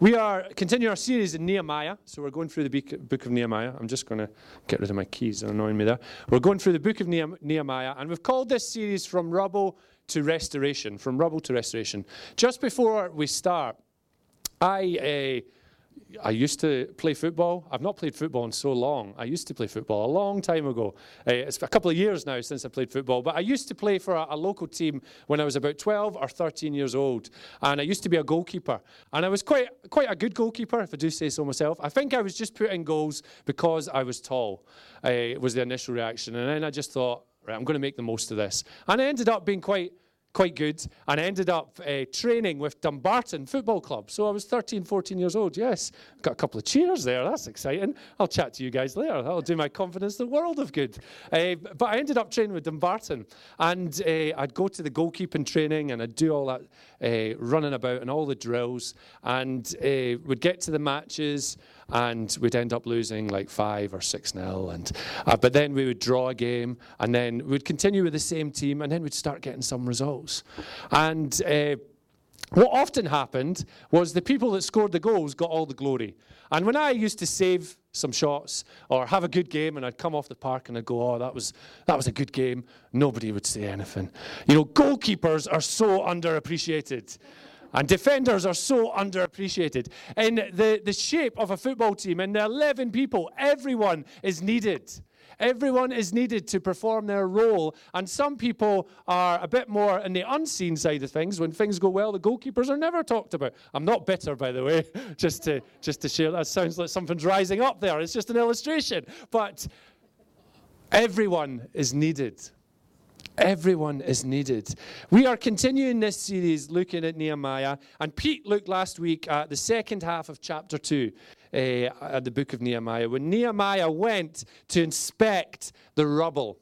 We are continuing our series in Nehemiah. So we're going through the book of Nehemiah. I'm just going to get rid of my keys, they're annoying me there. We're going through the book of Nehemiah, and we've called this series From Rubble to Restoration. From Rubble to Restoration. Just before we start, I. Uh, I used to play football. I've not played football in so long. I used to play football a long time ago. Uh, it's a couple of years now since I played football, but I used to play for a, a, local team when I was about 12 or 13 years old. And I used to be a goalkeeper. And I was quite, quite a good goalkeeper, if I do say so myself. I think I was just putting goals because I was tall, uh, was the initial reaction. And then I just thought, right, I'm going to make the most of this. And I ended up being quite quite good and ended up uh, training with Dumbarton Football Club. So I was 13, 14 years old. Yes, got a couple of cheers there. That's exciting. I'll chat to you guys later. That'll do my confidence the world of good. Uh, but I ended up training with Dumbarton and uh, I'd go to the goalkeeping training and I'd do all that running about and all the drills and would get to the matches and we'd end up losing like five or six nil. And uh, but then we would draw a game, and then we'd continue with the same team, and then we'd start getting some results. And uh, what often happened was the people that scored the goals got all the glory. And when I used to save some shots or have a good game and I'd come off the park and I'd go, oh, that was, that was a good game, nobody would say anything. You know, goalkeepers are so underappreciated. And defenders are so underappreciated. In the, the shape of a football team, in the 11 people, everyone is needed. Everyone is needed to perform their role. And some people are a bit more in the unseen side of things. When things go well, the goalkeepers are never talked about. I'm not bitter, by the way, just to, just to share. That sounds like something's rising up there. It's just an illustration. But everyone is needed. Everyone is needed. We are continuing this series looking at Nehemiah, and Pete looked last week at the second half of chapter 2 uh, at the book of Nehemiah, when Nehemiah went to inspect the rubble,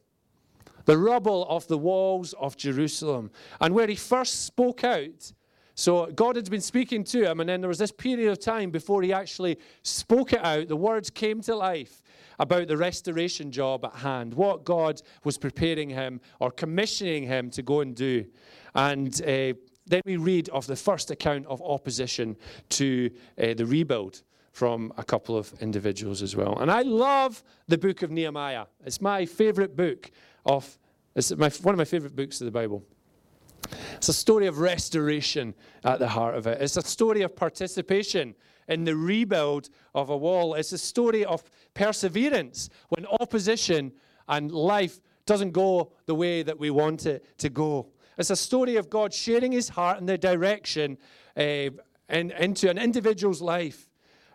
the rubble of the walls of Jerusalem, and where he first spoke out. So God had been speaking to him, and then there was this period of time before he actually spoke it out. The words came to life about the restoration job at hand, what God was preparing him or commissioning him to go and do. And uh, then we read of the first account of opposition to uh, the rebuild from a couple of individuals as well. And I love the book of Nehemiah. It's my favorite book of it's my, one of my favorite books of the Bible. It's a story of restoration at the heart of it. It's a story of participation in the rebuild of a wall. It's a story of perseverance when opposition and life doesn't go the way that we want it to go. It's a story of God sharing his heart and the direction uh, in, into an individual's life,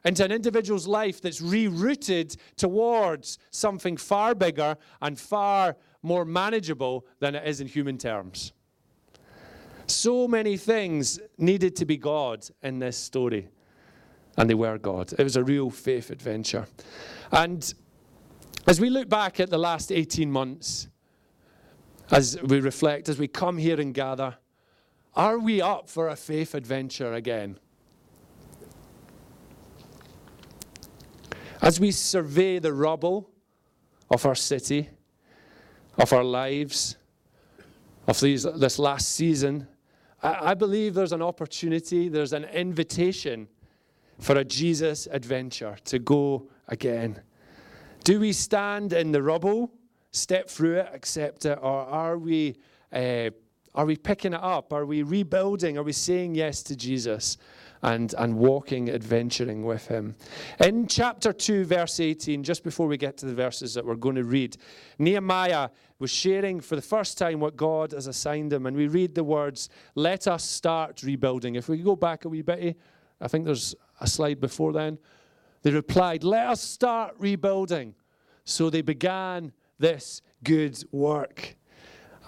into an individual's life that's rerouted towards something far bigger and far more manageable than it is in human terms. So many things needed to be God in this story and they were God. It was a real faith adventure. And as we look back at the last 18 months, as we reflect, as we come here and gather, are we up for a faith adventure again? As we survey the rubble of our city, of our lives, of these, this last season, I, I believe there's an opportunity, there's an invitation for a Jesus adventure to go again? Do we stand in the rubble, step through it, accept it, or are we, uh, are we picking it up? Are we rebuilding? Are we saying yes to Jesus? and, and walking, adventuring with him. In chapter 2, verse 18, just before we get to the verses that we're going to read, Nehemiah was sharing for the first time what God has assigned him. And we read the words, Let us start rebuilding. If we go back a wee bit, I think there's a slide before then. They replied, Let us start rebuilding. So they began this good work.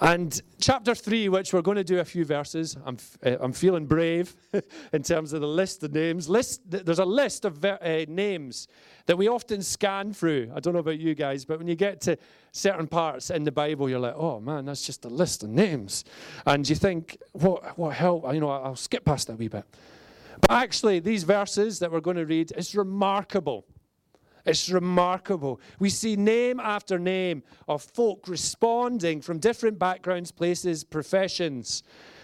And chapter 3, which we're going to do a few verses, I'm, uh, I'm feeling brave in terms of the list of names. List, there's a list of uh, names that we often scan through. I don't know about you guys, but when you get to certain parts in the Bible, you're like, oh man, that's just a list of names. And you think, what, what help? You know, I'll skip past that a wee bit. But actually, these verses that we're going to read, it's remarkable. It's remarkable. We see name after name of folk responding from different backgrounds, places, professions.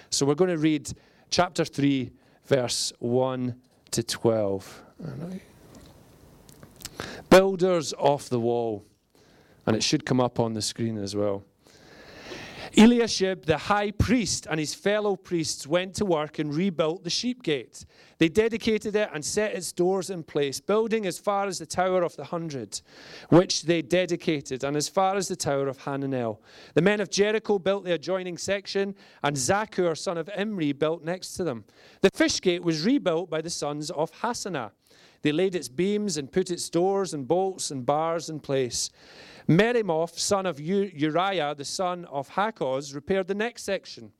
So we're going to read chapter 3, verse 1 to 12. Builders off the wall. And it should come up on the screen as well. Eliashib, the high priest, and his fellow priests went to work and rebuilt the sheep gate. They dedicated it and set its doors in place, building as far as the Tower of the Hundred, which they dedicated, and as far as the Tower of Hananel. The men of Jericho built the adjoining section, and Zaccur, son of Imri, built next to them. The fish gate was rebuilt by the sons of Hassenaah. They laid its beams and put its doors and bolts and bars in place. Meremoth, son of Uriah, the son of Hakoz, repaired the next section.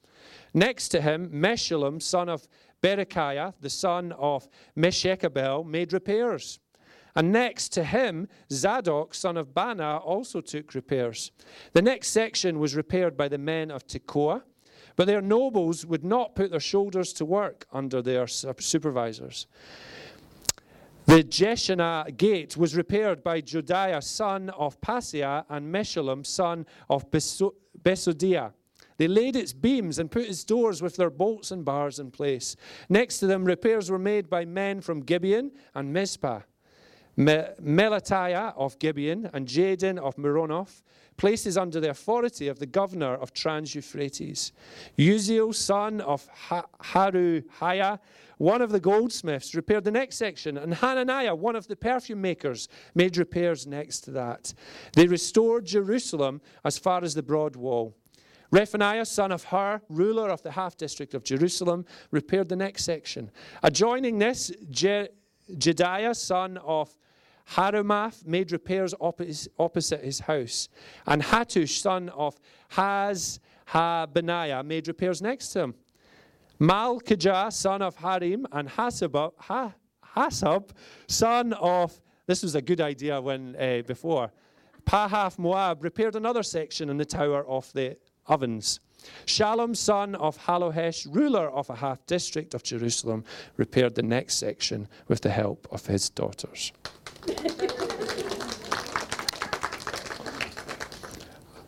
Next to him, Meshullam, son of Berechiah, the son of Meshekabel, made repairs. And next to him, Zadok, son of Baana, also took repairs. The next section was repaired by the men of Tekoa, but their nobles would not put their shoulders to work under their supervisors. The Jeshanah gate was repaired by Jodiah, son of Paseah, and Meshullam, son of Besodeiah. They laid its beams and put its doors with their bolts and bars in place. Next to them, repairs were made by men from Gibeon and Mizpah. Melatiah of Gibeon and Jadon of Meronoth, places under the authority of the governor of Trans Euphrates. Uzziel, son of Haruhiah, one of the goldsmiths, repaired the next section, and Hananiah, one of the perfume makers, made repairs next to that. They restored Jerusalem as far as the broad wall. Rephaniah, son of Hur, ruler of the half district of Jerusalem, repaired the next section. Adjoining this, Je- Jedaiah, son of Harumaph made repairs opposite his house. And Hattush, son of Haz Habaniah, made repairs next to him. Malkijah, son of Harim, and Hasab, ha, Hasab, son of, this was a good idea when uh, before, Pahath Moab, repaired another section in the tower of the ovens. Shallum, son of Hallohesh, ruler of a half district of Jerusalem, repaired the next section with the help of his daughters.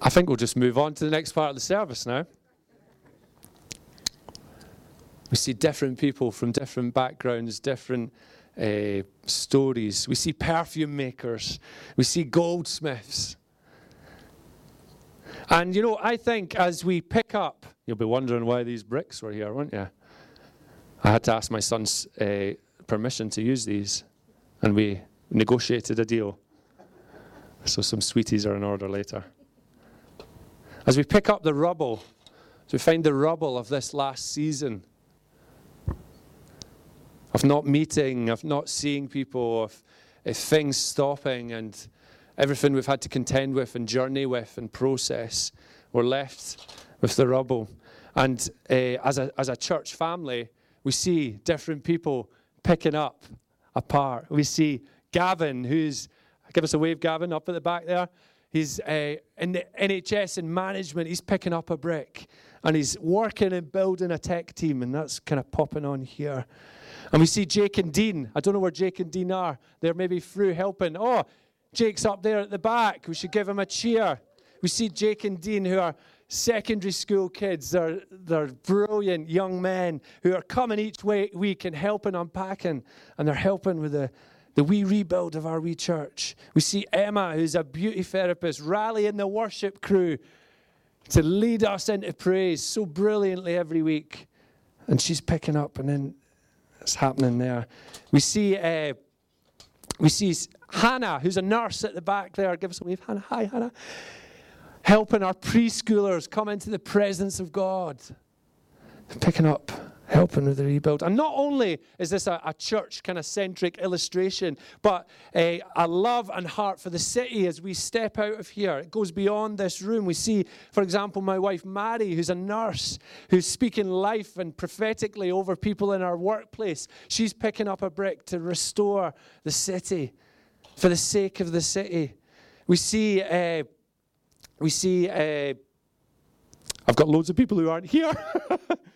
I think we'll just move on to the next part of the service now. We see different people from different backgrounds, different uh, stories. We see perfume makers. We see goldsmiths. And you know, I think as we pick up, you'll be wondering why these bricks were here, won't you? I had to ask my son's uh, permission to use these, and we negotiated a deal. So some sweeties are in order later. As we pick up the rubble, as we find the rubble of this last season, of not meeting, of not seeing people, of, of things stopping, and everything we've had to contend with and journey with and process, we're left with the rubble. And uh, as, a, as a church family, we see different people picking up apart. We see Gavin, who's, give us a wave, Gavin, up at the back there. He's uh, in the NHS and management. He's picking up a brick and he's working and building a tech team, and that's kind of popping on here. And we see Jake and Dean. I don't know where Jake and Dean are. They're maybe through helping. Oh, Jake's up there at the back. We should give him a cheer. We see Jake and Dean, who are secondary school kids. They're, they're brilliant young men who are coming each week and helping unpacking, and they're helping with the, the wee rebuild of our wee church. We see Emma, who's a beauty therapist, rallying the worship crew to lead us into praise so brilliantly every week. And she's picking up, and then it's happening there. We see, uh, we see Hannah, who's a nurse at the back there. Give us a wave, Hannah. Hi, Hannah. Helping our preschoolers come into the presence of God. Picking up helping with the rebuild. And not only is this a, a church kind of centric illustration, but a, a, love and heart for the city as we step out of here. It goes beyond this room. We see, for example, my wife Mary, who's a nurse, who's speaking life and prophetically over people in our workplace. She's picking up a brick to restore the city for the sake of the city. We see. Uh, we see. Uh, I've got loads of people who aren't here.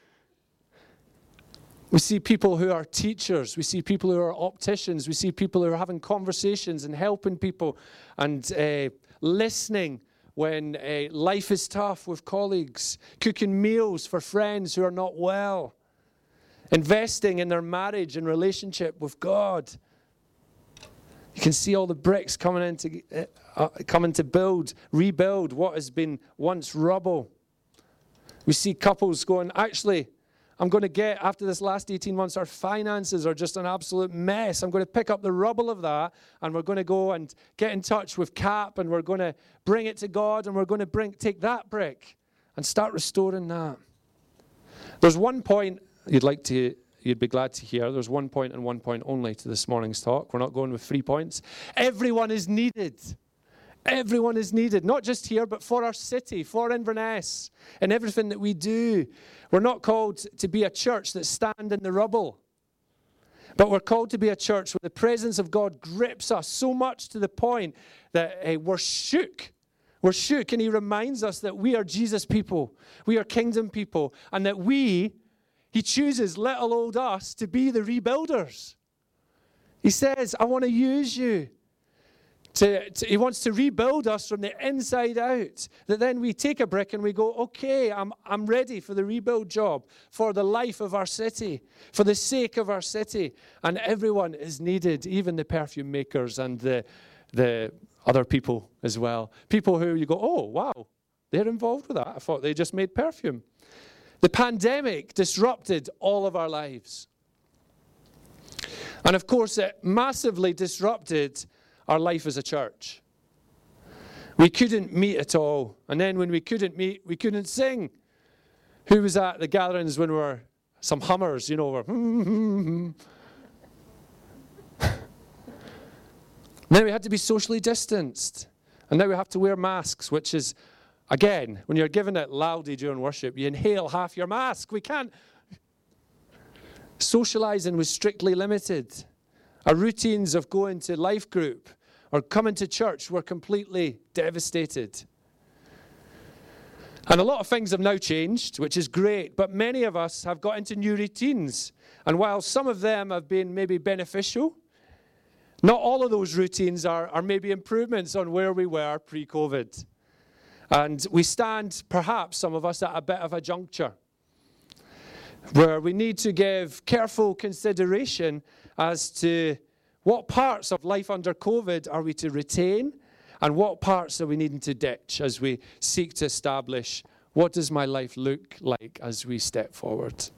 We see people who are teachers. We see people who are opticians. We see people who are having conversations and helping people and uh, listening when uh, life is tough with colleagues, cooking meals for friends who are not well. investing in their marriage and relationship with God. You can see all the bricks coming in to, uh, uh, coming to build, rebuild what has been once rubble. We see couples going, actually, I'm going to get, after this last 18 months, our finances are just an absolute mess. I'm going to pick up the rubble of that and we're going to go and get in touch with CAP and we're going to bring it to God and we're going to bring, take that brick and start restoring that. There's one point you'd like to you'd be glad to hear. There's one point and one point only to this morning's talk. We're not going with three points. Everyone is needed. Everyone is needed, not just here, but for our city, for Inverness, and everything that we do. We're not called to be a church that stand in the rubble, but we're called to be a church where the presence of God grips us so much to the point that hey, we're shook. We're shook, and He reminds us that we are Jesus people, we are kingdom people, and that we he chooses little old us to be the rebuilders. He says, I want to use you. To, to, he wants to rebuild us from the inside out. That then we take a brick and we go, okay, I'm, I'm ready for the rebuild job, for the life of our city, for the sake of our city. And everyone is needed, even the perfume makers and the, the other people as well. People who you go, oh, wow, they're involved with that. I thought they just made perfume. The pandemic disrupted all of our lives. And of course, it massively disrupted our life as a church. We couldn't meet at all. And then when we couldn't meet, we couldn't sing. Who was at the gatherings when we were some hummers, you know, were then we had to be socially distanced. And now we have to wear masks, which is Again, when you're giving it loudly during worship, you inhale half your mask. We can't. Socializing was strictly limited. Our routines of going to life group or coming to church were completely devastated. And a lot of things have now changed, which is great, but many of us have got into new routines. And while some of them have been maybe beneficial, not all of those routines are, are maybe improvements on where we were pre COVID. And we stand, perhaps, some of us, at a bit of a juncture where we need to give careful consideration as to what parts of life under COVID are we to retain and what parts are we needing to ditch as we seek to establish what does my life look like as we step forward.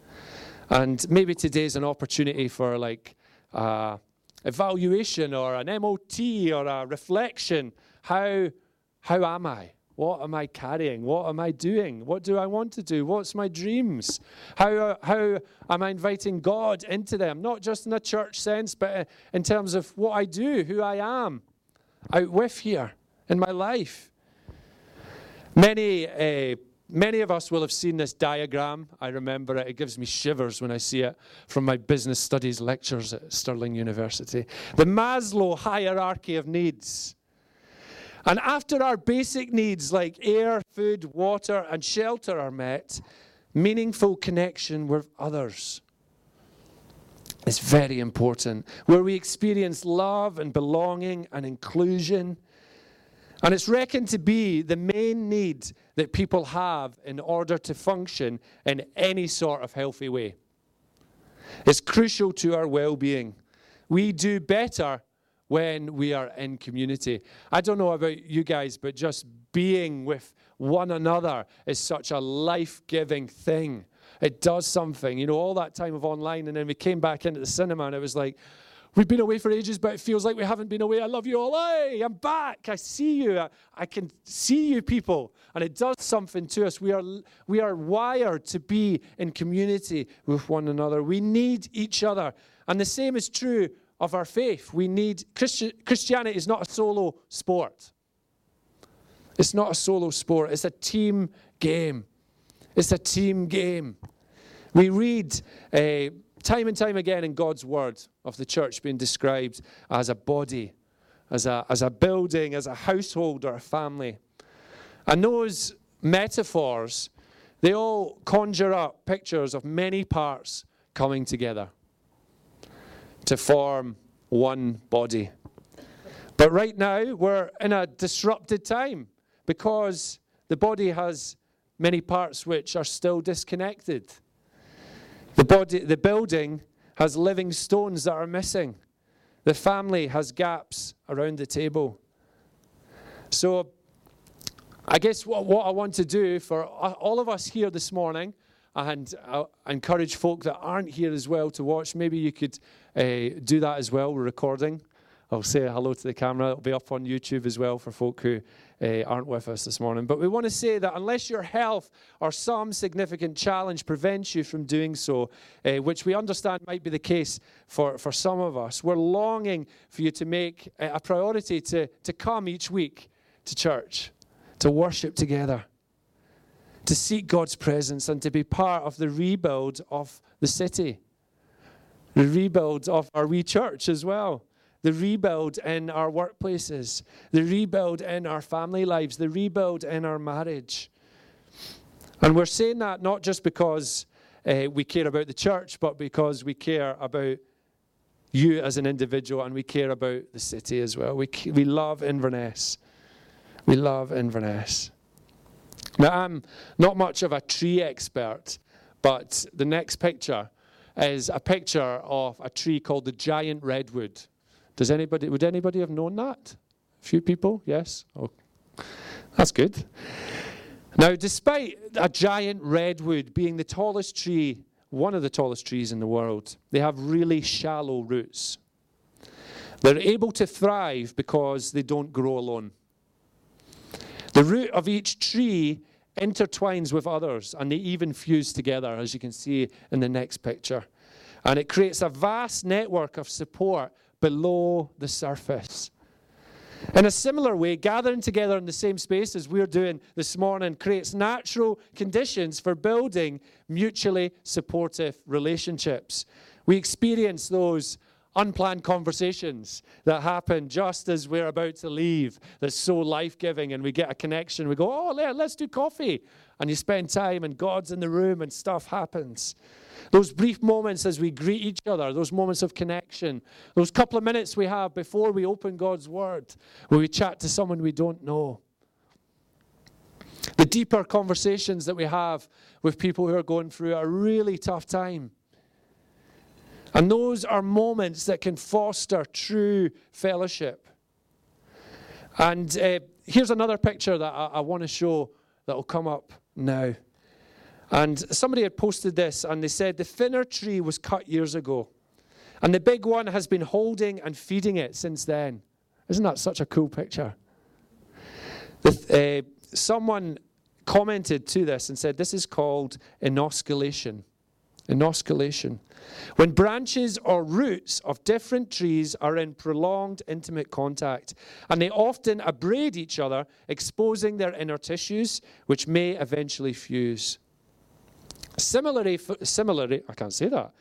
And maybe today is an opportunity for like uh, evaluation or an MOT or a reflection. How, how am I? What am I carrying? What am I doing? What do I want to do? What's my dreams? How, how am I inviting God into them? Not just in a church sense, but in terms of what I do, who I am out with here in my life. Many, uh, many of us will have seen this diagram. I remember it. It gives me shivers when I see it from my business studies lectures at Stirling University. The Maslow hierarchy of needs. And after our basic needs like air, food, water, and shelter are met, meaningful connection with others is very important, where we experience love and belonging and inclusion. And it's reckoned to be the main need that people have in order to function in any sort of healthy way. It's crucial to our well being. We do better when we are in community. I don't know about you guys, but just being with one another is such a life giving thing. It does something. You know, all that time of online, and then we came back into the cinema, and it was like, We've been away for ages, but it feels like we haven't been away. I love you all. Hey, I'm back. I see you. I, I, can see you, people. And it does something to us. We are, we are wired to be in community with one another. We need each other. And the same is true of our faith. We need Christi- Christianity is not a solo sport. It's not a solo sport. It's a team game. It's a team game. We read uh, time and time again in God's word of the church being described as a body, as a, as a building, as a household or a family. And those metaphors, they all conjure up pictures of many parts coming together to form one body. But right now, we're in a disrupted time because the body has many parts which are still disconnected. The, body, the building has living stones that are missing. The family has gaps around the table. So, I guess what, what I want to do for all of us here this morning, and I encourage folk that aren't here as well to watch, maybe you could uh, do that as well. We're recording. I'll say hello to the camera. It'll be up on YouTube as well for folk who uh, aren't with us this morning. But we want to say that unless your health or some significant challenge prevents you from doing so, uh, which we understand might be the case for, for some of us, we're longing for you to make a priority to, to come each week to church, to worship together, to seek God's presence, and to be part of the rebuild of the city, the rebuild of our wee church as well the rebuild in our workplaces, the rebuild in our family lives, the rebuild in our marriage. And we're saying that not just because uh, we care about the church, but because we care about you as an individual and we care about the city as well. We, we love Inverness. We love Inverness. Now, I'm not much of a tree expert, but the next picture is a picture of a tree called the giant redwood. Does anybody, would anybody have known that? A few people? Yes? Oh, that's good. Now, despite a giant redwood being the tallest tree, one of the tallest trees in the world, they have really shallow roots. They're able to thrive because they don't grow alone. The root of each tree intertwines with others and they even fuse together, as you can see in the next picture. And it creates a vast network of support below the surface. In a similar way, gathering together in the same space as we're doing this morning creates natural conditions for building mutually supportive relationships. We experience those unplanned conversations that happen just as we're about to leave that's so life giving, and we get a connection. We go, Oh, let's do coffee. And you spend time, and God's in the room, and stuff happens. Those brief moments as we greet each other, those moments of connection, those couple of minutes we have before we open God's Word, where we chat to someone we don't know. The deeper conversations that we have with people who are going through a really tough time. And those are moments that can foster true fellowship. And uh, here's another picture that I, I want to show that will come up now. And somebody had posted this and they said the thinner tree was cut years ago. And the big one has been holding and feeding it since then. Isn't that such a cool picture? The, uh, someone commented to this and said this is called inosculation. Inosculation. When branches or roots of different trees are in prolonged intimate contact, and they often abrade each other, exposing their inner tissues, which may eventually fuse. Similarly, similarly, I can't say that.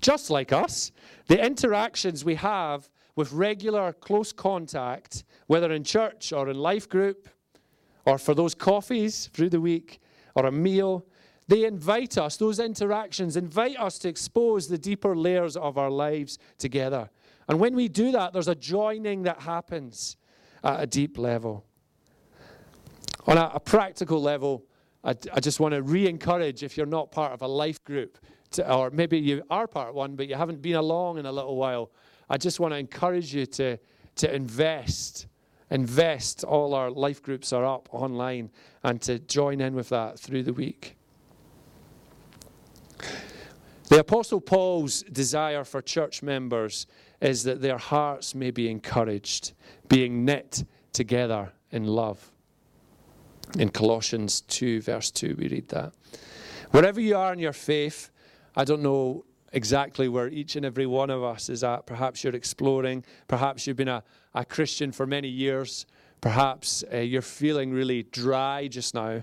Just like us, the interactions we have with regular close contact, whether in church or in life group, or for those coffees through the week, or a meal, they invite us, those interactions invite us to expose the deeper layers of our lives together. And when we do that, there's a joining that happens at a deep level. On a, a practical level, I, I just want to re encourage if you're not part of a life group, to, or maybe you are part of one, but you haven't been along in a little while. I just want to encourage you to, to invest. Invest. All our life groups are up online and to join in with that through the week. The Apostle Paul's desire for church members is that their hearts may be encouraged, being knit together in love. In Colossians 2, verse 2, we read that. Wherever you are in your faith, I don't know exactly where each and every one of us is at. Perhaps you're exploring. Perhaps you've been a, a Christian for many years. Perhaps uh, you're feeling really dry just now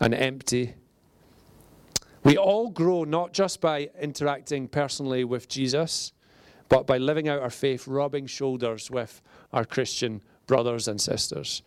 and empty. We all grow not just by interacting personally with Jesus, but by living out our faith, rubbing shoulders with our Christian brothers and sisters.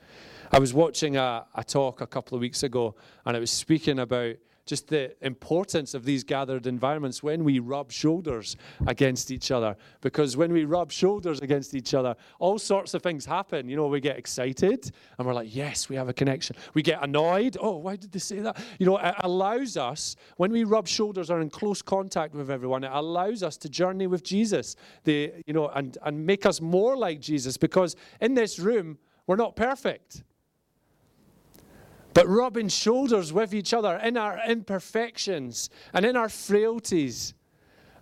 I was watching a, a talk a couple of weeks ago, and it was speaking about just the importance of these gathered environments when we rub shoulders against each other. Because when we rub shoulders against each other, all sorts of things happen. You know, we get excited and we're like, yes, we have a connection. We get annoyed. Oh, why did they say that? You know, it allows us, when we rub shoulders or in close contact with everyone, it allows us to journey with Jesus, the, you know, and, and make us more like Jesus. Because in this room, we're not perfect. But rubbing shoulders with each other in our imperfections and in our frailties,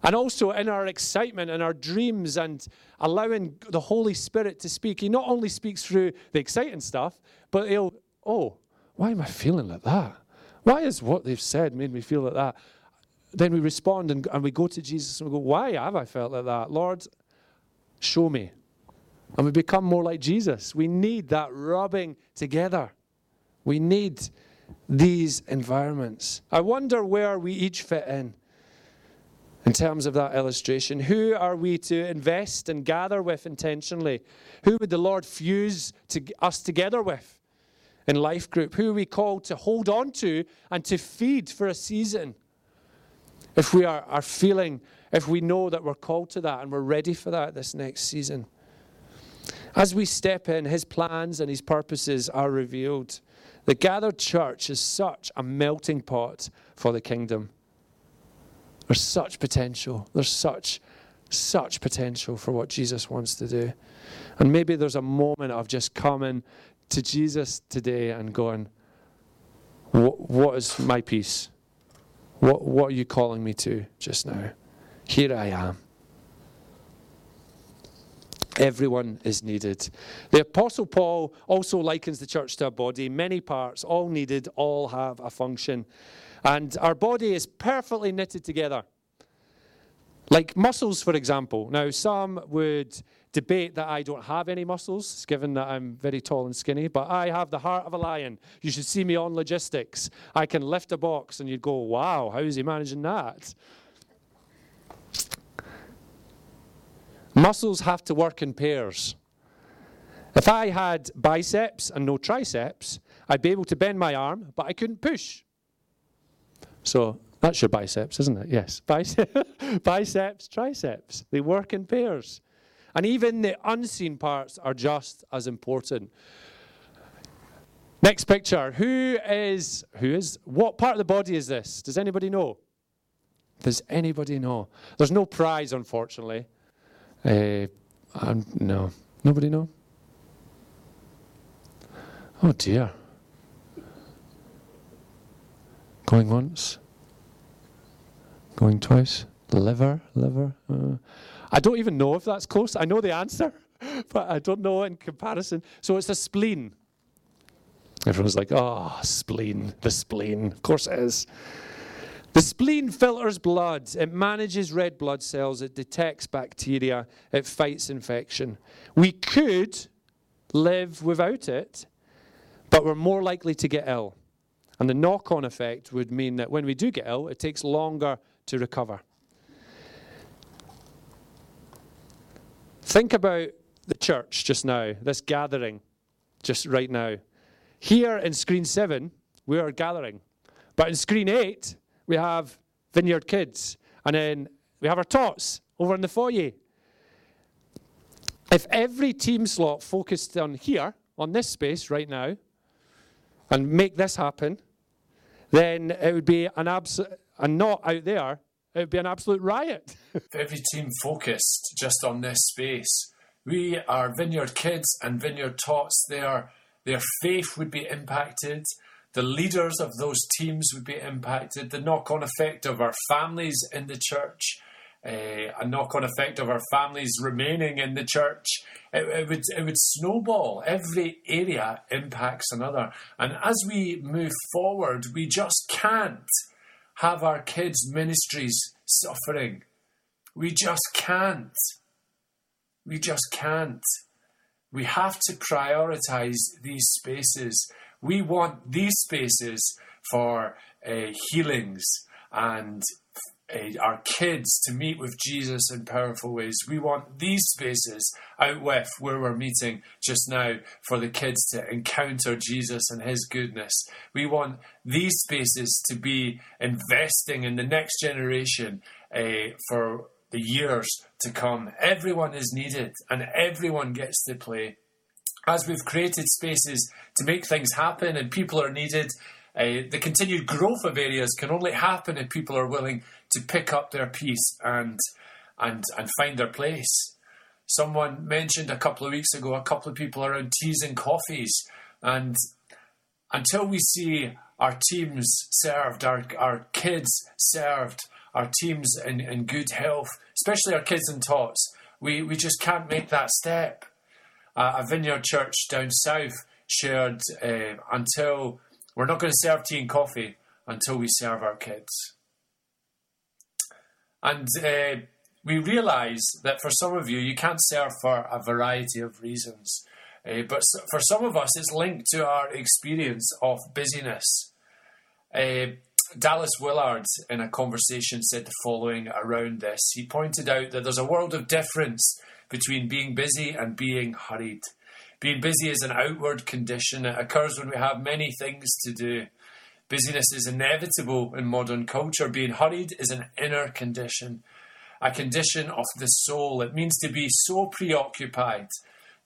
and also in our excitement and our dreams, and allowing the Holy Spirit to speak. He not only speaks through the exciting stuff, but he'll, oh, why am I feeling like that? Why is what they've said made me feel like that? Then we respond and, and we go to Jesus and we go, Why have I felt like that? Lord, show me. And we become more like Jesus. We need that rubbing together. We need these environments. I wonder where we each fit in in terms of that illustration. Who are we to invest and gather with intentionally? Who would the Lord fuse to us together with in life group? Who are we called to hold on to and to feed for a season? If we are, are feeling, if we know that we're called to that and we're ready for that this next season. As we step in, his plans and his purposes are revealed. The gathered church is such a melting pot for the kingdom. There's such potential. There's such, such potential for what Jesus wants to do. And maybe there's a moment of just coming to Jesus today and going, What is my piece? What, what are you calling me to just now? Here I am. Everyone is needed. The Apostle Paul also likens the church to a body, many parts, all needed, all have a function. And our body is perfectly knitted together. Like muscles, for example. Now, some would debate that I don't have any muscles, given that I'm very tall and skinny, but I have the heart of a lion. You should see me on logistics. I can lift a box, and you'd go, wow, how is he managing that? Muscles have to work in pairs. If I had biceps and no triceps, I'd be able to bend my arm, but I couldn't push. So that's your biceps, isn't it? Yes. biceps, triceps. They work in pairs. And even the unseen parts are just as important. Next picture. Who is, who is, what part of the body is this? Does anybody know? Does anybody know? There's no prize, unfortunately. Uh, no. Nobody know? Oh dear. Going once. Going twice. Liver, liver. Uh, I don't even know if that's close. I know the answer, but I don't know in comparison. So it's a spleen. Everyone's like, oh, spleen, the spleen. Of course it is. The spleen filters blood, it manages red blood cells, it detects bacteria, it fights infection. We could live without it, but we're more likely to get ill. And the knock on effect would mean that when we do get ill, it takes longer to recover. Think about the church just now, this gathering just right now. Here in screen seven, we are gathering. But in screen eight, we have Vineyard Kids, and then we have our tots over in the foyer. If every team slot focused on here, on this space right now, and make this happen, then it would be an absolute, and not out there, it would be an absolute riot. if every team focused just on this space, we are Vineyard Kids and Vineyard Tots, their, their faith would be impacted, the leaders of those teams would be impacted, the knock on effect of our families in the church, uh, a knock on effect of our families remaining in the church. It, it, would, it would snowball. Every area impacts another. And as we move forward, we just can't have our kids' ministries suffering. We just can't. We just can't. We have to prioritize these spaces we want these spaces for uh, healings and uh, our kids to meet with Jesus in powerful ways. We want these spaces out with where we're meeting just now for the kids to encounter Jesus and His goodness. We want these spaces to be investing in the next generation uh, for the years to come. Everyone is needed and everyone gets to play. As we've created spaces to make things happen and people are needed, uh, the continued growth of areas can only happen if people are willing to pick up their piece and and and find their place. Someone mentioned a couple of weeks ago a couple of people around teas and coffees, and until we see our teams served, our our kids served, our teams in, in good health, especially our kids and tots, we, we just can't make that step. Uh, a vineyard church down south shared uh, until we're not going to serve tea and coffee until we serve our kids. And uh, we realise that for some of you, you can't serve for a variety of reasons. Uh, but for some of us, it's linked to our experience of busyness. Uh, Dallas Willard, in a conversation, said the following around this. He pointed out that there's a world of difference between being busy and being hurried. Being busy is an outward condition. It occurs when we have many things to do. Busyness is inevitable in modern culture. Being hurried is an inner condition, a condition of the soul. It means to be so preoccupied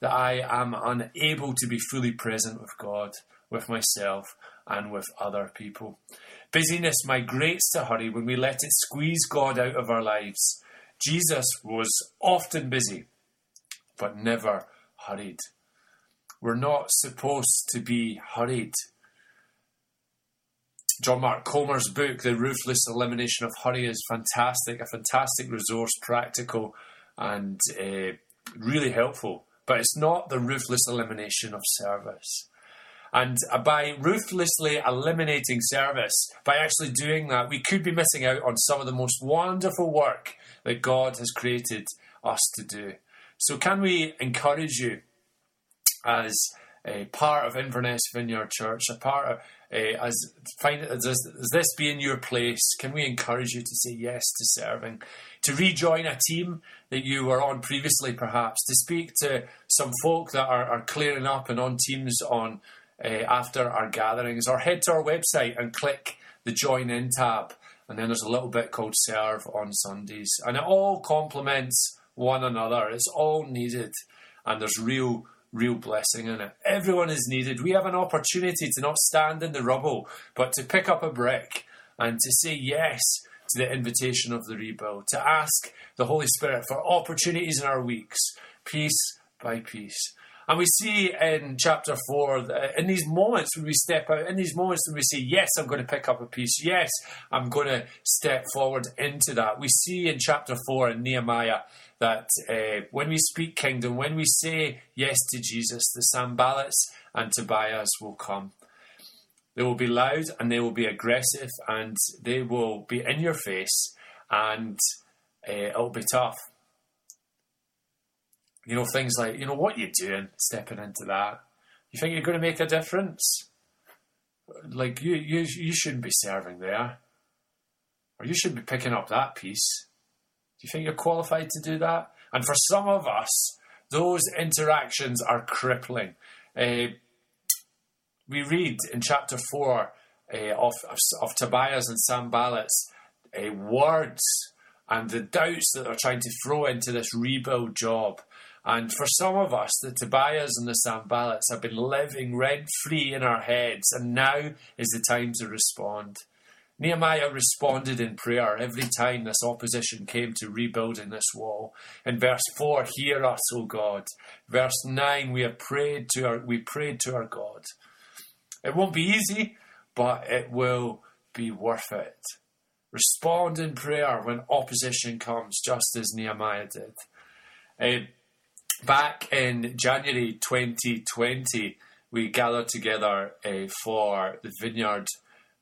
that I am unable to be fully present with God, with myself, and with other people. Busyness migrates to hurry when we let it squeeze God out of our lives. Jesus was often busy, but never hurried. We're not supposed to be hurried. John Mark Comer's book, The Ruthless Elimination of Hurry, is fantastic, a fantastic resource, practical and uh, really helpful. But it's not the ruthless elimination of service. And by ruthlessly eliminating service, by actually doing that, we could be missing out on some of the most wonderful work that God has created us to do. So, can we encourage you as a part of Inverness Vineyard Church, a part of uh, as find does, does this be in your place? Can we encourage you to say yes to serving, to rejoin a team that you were on previously, perhaps to speak to some folk that are, are clearing up and on teams on uh, after our gatherings, or head to our website and click the join in tab, and then there's a little bit called serve on Sundays, and it all complements one another. It's all needed, and there's real real blessing in it. Everyone is needed. We have an opportunity to not stand in the rubble, but to pick up a brick and to say yes to the invitation of the rebuild, to ask the Holy Spirit for opportunities in our weeks, piece by piece. And we see in chapter 4, in these moments when we step out, in these moments when we say, Yes, I'm going to pick up a piece, yes, I'm going to step forward into that. We see in chapter 4 in Nehemiah that uh, when we speak kingdom, when we say yes to Jesus, the Sanballats and Tobias will come. They will be loud and they will be aggressive and they will be in your face and uh, it'll be tough. You know, things like, you know, what you're doing stepping into that? You think you're going to make a difference? Like, you, you, you shouldn't be serving there. Or you should be picking up that piece. Do you think you're qualified to do that? And for some of us, those interactions are crippling. Uh, we read in chapter 4 uh, of, of, of, Tobias and Sanballat's uh, words and the doubts that they're trying to throw into this rebuild job. And for some of us, the Tobias and the Sanballats have been living rent free in our heads, and now is the time to respond. Nehemiah responded in prayer every time this opposition came to rebuilding this wall. In verse 4, hear us, O God. Verse 9, we have prayed to our we prayed to our God. It won't be easy, but it will be worth it. Respond in prayer when opposition comes, just as Nehemiah did. Uh, back in January 2020, we gathered together uh, for the Vineyard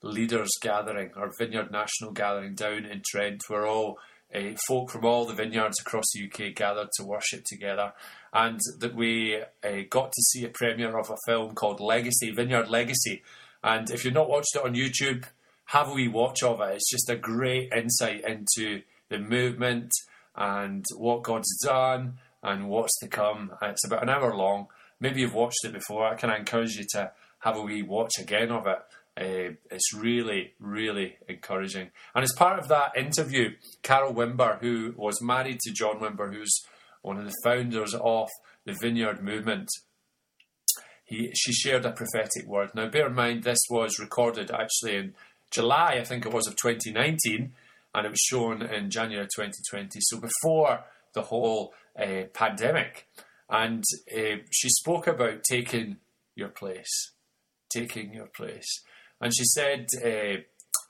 leaders gathering, our Vineyard National gathering down in Trent, where all uh, folk from all the vineyards across the UK gathered to worship together, and that we uh, got to see a premiere of a film called Legacy, Vineyard Legacy. And if you've not watched it on YouTube, have a wee watch of it. It's just a great insight into the movement and what God's done and what's to come. It's about an hour long. Maybe you've watched it before. I can encourage you to have a wee watch again of it. Uh, it's really, really encouraging. And as part of that interview, Carol Wimber, who was married to John Wimber, who's one of the founders of the Vineyard Movement, he, she shared a prophetic word. Now, bear in mind, this was recorded actually in July, I think it was, of 2019, and it was shown in January 2020. So before the whole uh, pandemic. And uh, she spoke about taking your place, taking your place. And she said uh,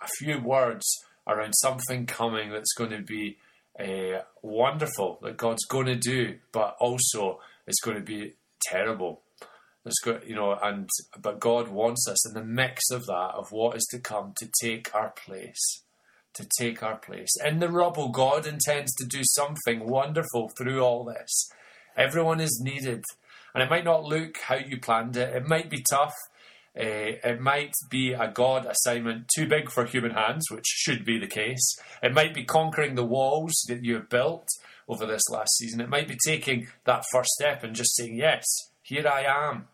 a few words around something coming that's going to be uh, wonderful, that God's going to do, but also it's going to be terrible. It's got, you know, and but God wants us in the mix of that, of what is to come, to take our place, to take our place in the rubble. God intends to do something wonderful through all this. Everyone is needed, and it might not look how you planned it. It might be tough. Uh, it might be a God assignment too big for human hands, which should be the case. It might be conquering the walls that you have built over this last season. It might be taking that first step and just saying, Yes, here I am.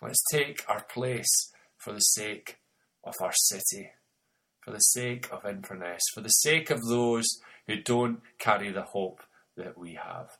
Let's take our place for the sake of our city, for the sake of Inverness, for the sake of those who don't carry the hope that we have.